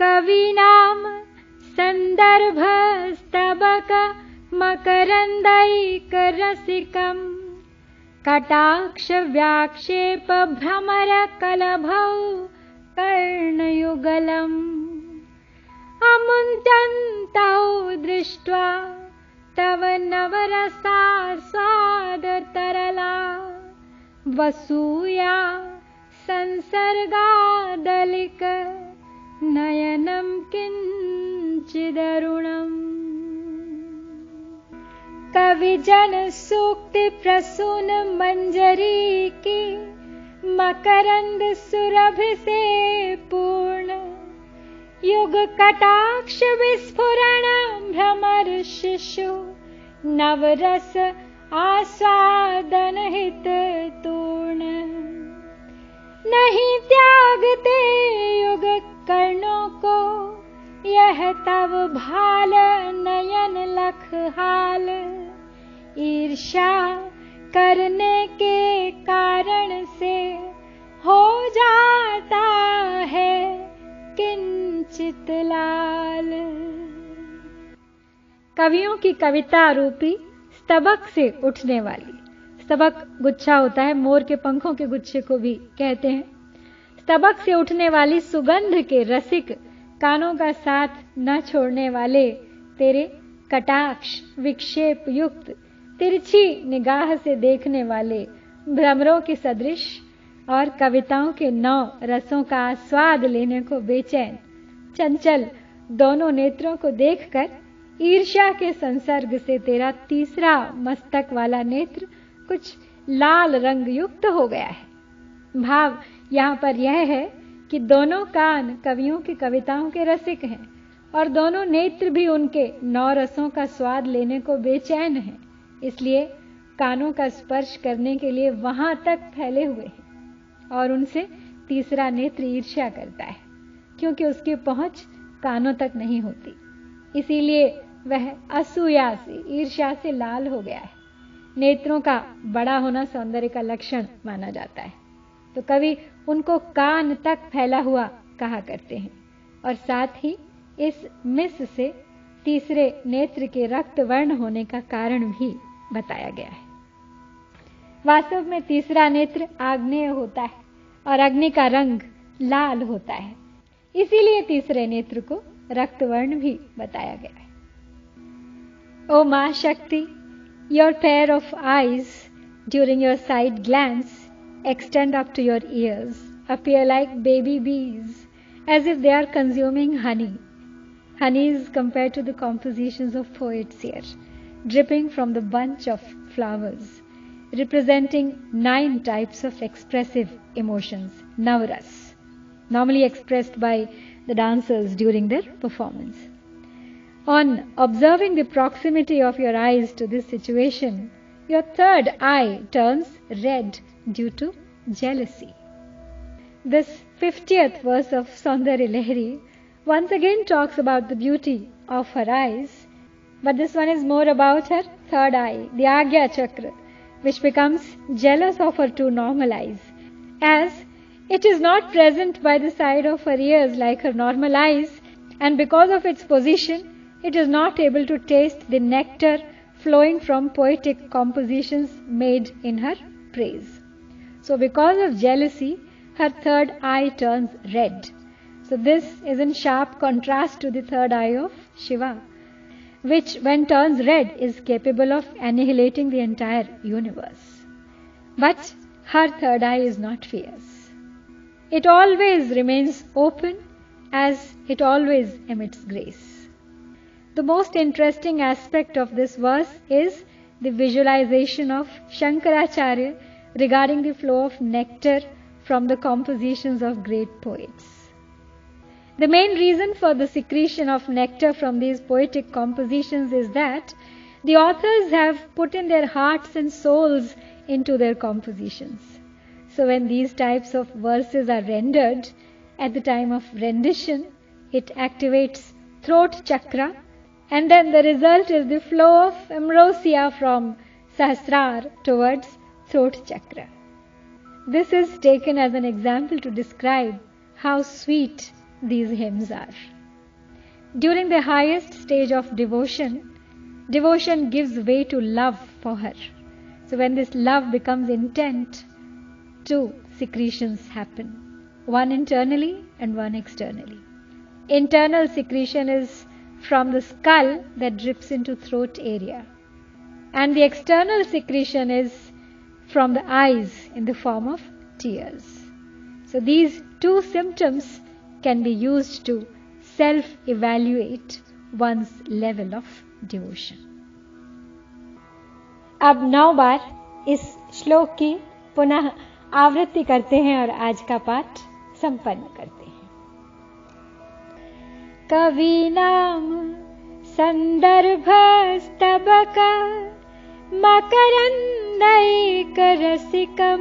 कवीनां सन्दर्भस्तबक मकरन्दैकरसिकम् कटाक्षव्याक्षेपभ्रमरकलभौ कर्णयुगलम् अमुञ्चन्तौ दृष्ट्वा तव नवरसास्वादतरला वसूया संसर्गादलिक नयनं किञ्चिदरुणम् कविजनसूक्तिप्रसून मञ्जरी की मकरन्द सुरभिसे पूर्ण युगकटाक्ष विस्फुरण भ्रमर शिशु नवरस आस्वादन हित तूर्ण नहीं त्यागते युग कर्णों को, यह तब भाल, नयन लख हाल। ईर्षा करने के कारण से हो जाता है किंचित लाल। कवियों की कविता रूपी स्तबक से उठने वाली। स्तबक गुच्छा होता है, मोर के पंखों के गुच्छे को भी कहते हैं। स्तबक से उठने वाली सुगंध के रसिक कानों का साथ न छोड़ने वाले तेरे कटाक्ष विक्षेप युक्त, तिरछी निगाह से देखने वाले भ्रमरों के सदृश और कविताओं के नौ रसों का स्वाद लेने को बेचैन, चंचल दोनों नेत्रों को देखकर ईर्ष्या के संसर्ग से तेरा तीसरा मस्तक वाला नेत्र कुछ लाल रंग युक्त हो गया है। भाव यहाँ पर यह है कि दोनों कान कवियों की कविताओं के रसिक हैं और दोनों नेत्र भी उनके नौ रसों का स्वाद लेने को बेचैन हैं। इसलिए कानों का स्पर्श करने के लिए वहाँ तक फैले हुए हैं और उनसे तीसरा नेत्र ईर्ष्या करता है, क्योंकि उसकी पहुँच कानों तक नहीं होती। इसीलिए वह असूया से, ईर्ष्या से लाल हो गया है। नेत्रों का बड़ा होना सौंदर्य का लक्षण माना जाता है। तो कवि उनको कान तक फैला हुआ कहा करते हैं। और साथ ही इस मिस से तीसरे नेत्र के रक्त वर्ण होने का कारण भी बताया गया है। वास्तव में तीसरा नेत्र आग्नेय होता है और अग्नि का रंग लाल होता है। इसीलिए तीसरे नेत्र को रक्त वर्ण भी बताया गया है। O Maa Shakti your pair of eyes during your side glance extend up to your ears, appear like baby bees, as if they are consuming honey. Honey is compared to the compositions of poets here, dripping from the bunch of flowers, representing nine types of expressive emotions, navaras, normally expressed by the dancers during their performance. On observing the proximity of your eyes to this situation, your third eye turns red due to jealousy. This 50th verse of Saundari Lahiri once again talks about the beauty of her eyes, but this one is more about her third eye, the Agya Chakra, which becomes jealous of her two normal eyes, as it is not present by the side of her ears like her normal eyes, and because of its position, it is not able to taste the nectar flowing from poetic compositions made in her praise. So, because of jealousy, her third eye turns red. So, this is in sharp contrast to the third eye of Shiva, which, when turns red, is capable of annihilating the entire universe. But her third eye is not fierce. It always remains open as it always emits grace. The most interesting aspect of this verse is the visualization of Shankaracharya regarding the flow of nectar from the compositions of great poets. The main reason for the secretion of nectar from these poetic compositions is that the authors have put in their hearts and souls into their compositions. So, when these types of verses are rendered at the time of rendition, it activates throat chakra, and then the result is the flow of ambrosia from Sahasrar towards throat chakra. This is taken as an example to describe how sweet these hymns are. During the highest stage of devotion, devotion gives way to love for her. So when this love becomes intent, two secretions happen one internally and one externally. Internal secretion is from the skull that drips into throat area and the external secretion is from the eyes in the form of tears. So these two symptoms can be used to self evaluate one's level of devotion. अब नौ बार इस श्लोक की पुनः आवृत्ति करते हैं और आज का पाठ संपन्न करते हैं कवि नाम संदर्भ स्तबक मकरंदैक रसिकम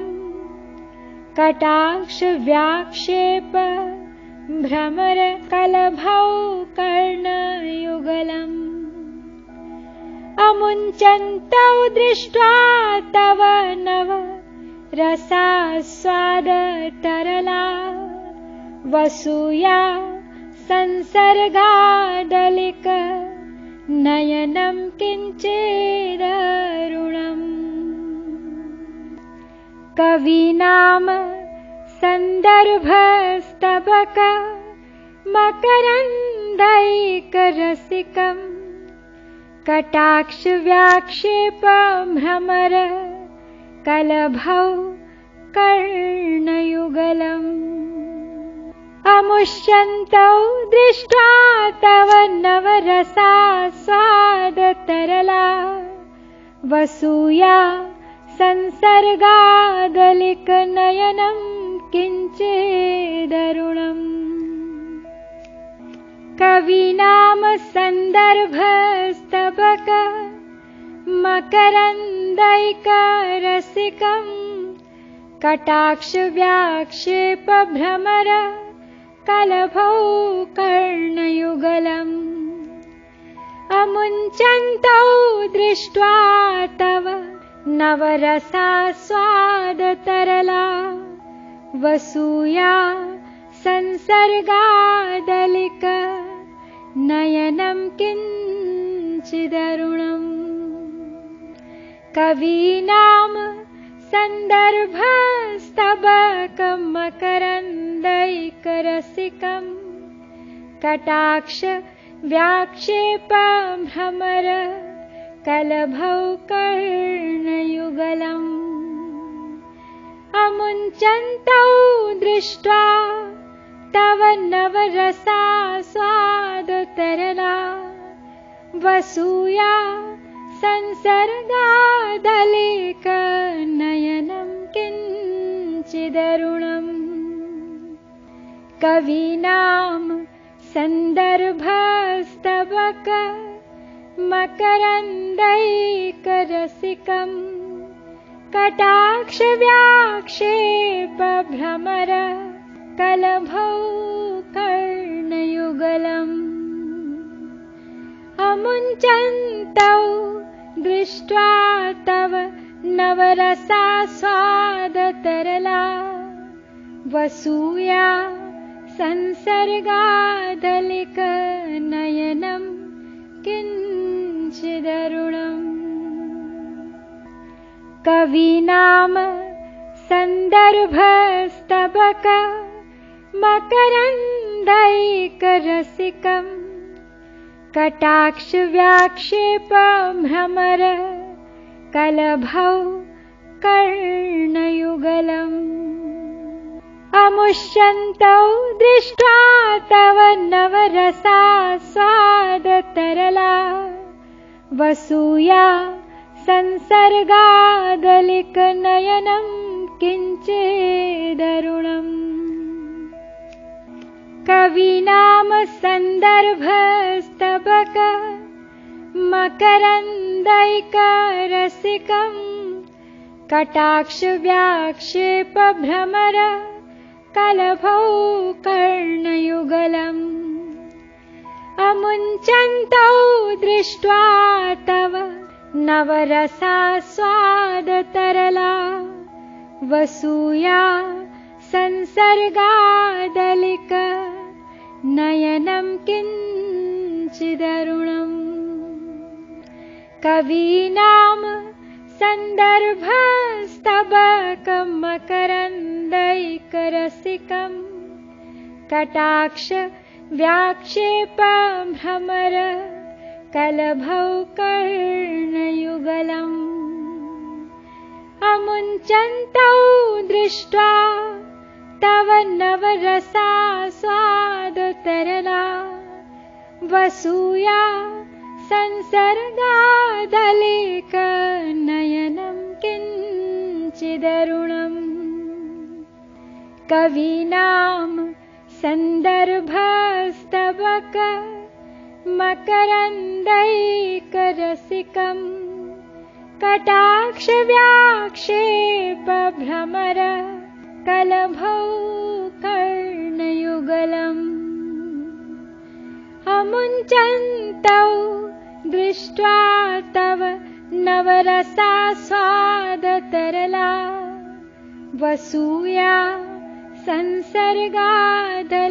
कटाक्ष व्याक्षेप भ्रमर कलभौ कर्णयुगलम् अमुञ्चन्तौ दृष्ट्वा तव नव रसास्वादतरला। वसूया संसर्गादलिक नयनं किञ्चिदरुणम्। कवीनाम सन्दर्भस्तबक मकरन्दैकरसिकम्। भ्रमर कलभौ कर्णयुगलम् अमुष्यन्तौ दृष्ट्वा तव नवरसा स्वादतरला। वसूया संसर्गादलिकनयनं किञ्चिदरुणम्। कवीनाम सन्दर्भस्तबक मकरन्दैकरसिकम्। कटाक्षव्याक्षेपभ्रमर कलभौ कर्णयुगलम् अमुञ्चन्तौ दृष्ट्वा तव नवरसा स्वादतरला वसूया संसर्गादलिक नयनं किञ्चिदरुणम्। कवीनाम सन्दर्भस्तबकमकरन्दैकरसिकम् कटाक्ष व्याक्षेपभ्रमर कलभौ कर्णयुगलम्। अमुञ्चन्तौ दृष्ट्वा तव नवरसा स्वादतरला। वसूया संसर्गादलिकनयनं किञ्चिदरुणम् कवीनां सन्दर्भस्तबक मकरन्दैकरसिकम् कटाक्षव्याक्षेपभ्रमर कलभौ कर्णयुगलम्। अमुञ्चन्तौ दृष्ट्वा तव नवरसा स्वादतरला वसूया संसर्गादलिकनयनम् किञ्चिदरुणम् कवीनाम सन्दर्भस्तबक मकरन्दैकरसिकम् कटाक्षव्याक्षेपभ्रमर कलभौ कर्णयुगलम् अमुष्यन्तौ दृष्ट्वा तव नवरसा स्वादतरला। वसूया संसर्गादलिकनयनं किञ्चिदरुणम्। कवीनाम सन्दर्भस्तबक मकरन्दैकरसिकम्। कटाक्षव्याक्षेपभ्रमर कलभौ कर्णयुगलम् अमुञ्चन्तौ दृष्ट्वा तव नवरसा स्वादतरला वसूया संसर्गादलिक किञ्चिदरुणम्। कवीनां सन्दर्भस्तबकमकरन्दैकरसिकम् कटाक्ष व्याक्षेप भ्रमर कलभौ कर्णयुगलम् अमुञ्चन्तौ दृष्ट्वा तव नवरसा स्वादतरला वसूया संसर्गादलेकनयनं किञ्चिदरुणम् कवीनां सन्दर्भस्तबक मकरन्दैकरसिकम् कटाक्षव्याक्षेपभ्रमर कलभौ कर्णयुगलम् अमुञ्चन्तौ दृष्ट्वा तव नवरसा स्वादतरला वसूया संसर्गादलिकनयनं